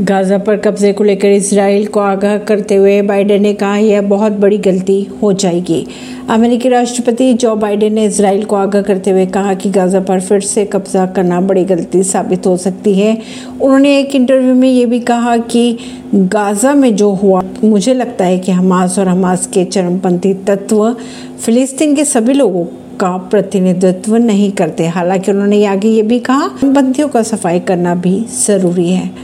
Gaza पर कब्जे को लेकर इसराइल को आगाह करते हुए बाइडेन ने कहा, यह बहुत बड़ी गलती हो जाएगी। अमेरिकी राष्ट्रपति जो बाइडेन ने इसराइल को आगाह करते हुए कहा कि गाजा पर फिर से कब्जा करना बड़ी गलती साबित हो सकती है, उन्होंने एक इंटरव्यू में ये भी कहा कि गाजा में जो हुआ, मुझे लगता है कि हमास और हमास के चरमपंथी तत्व फिलिस्तीन के सभी लोगों का प्रतिनिधित्व नहीं करते। हालाँकि उन्होंने आगे ये भी कहा बंदियों का सफ़ाई करना भी ज़रूरी है।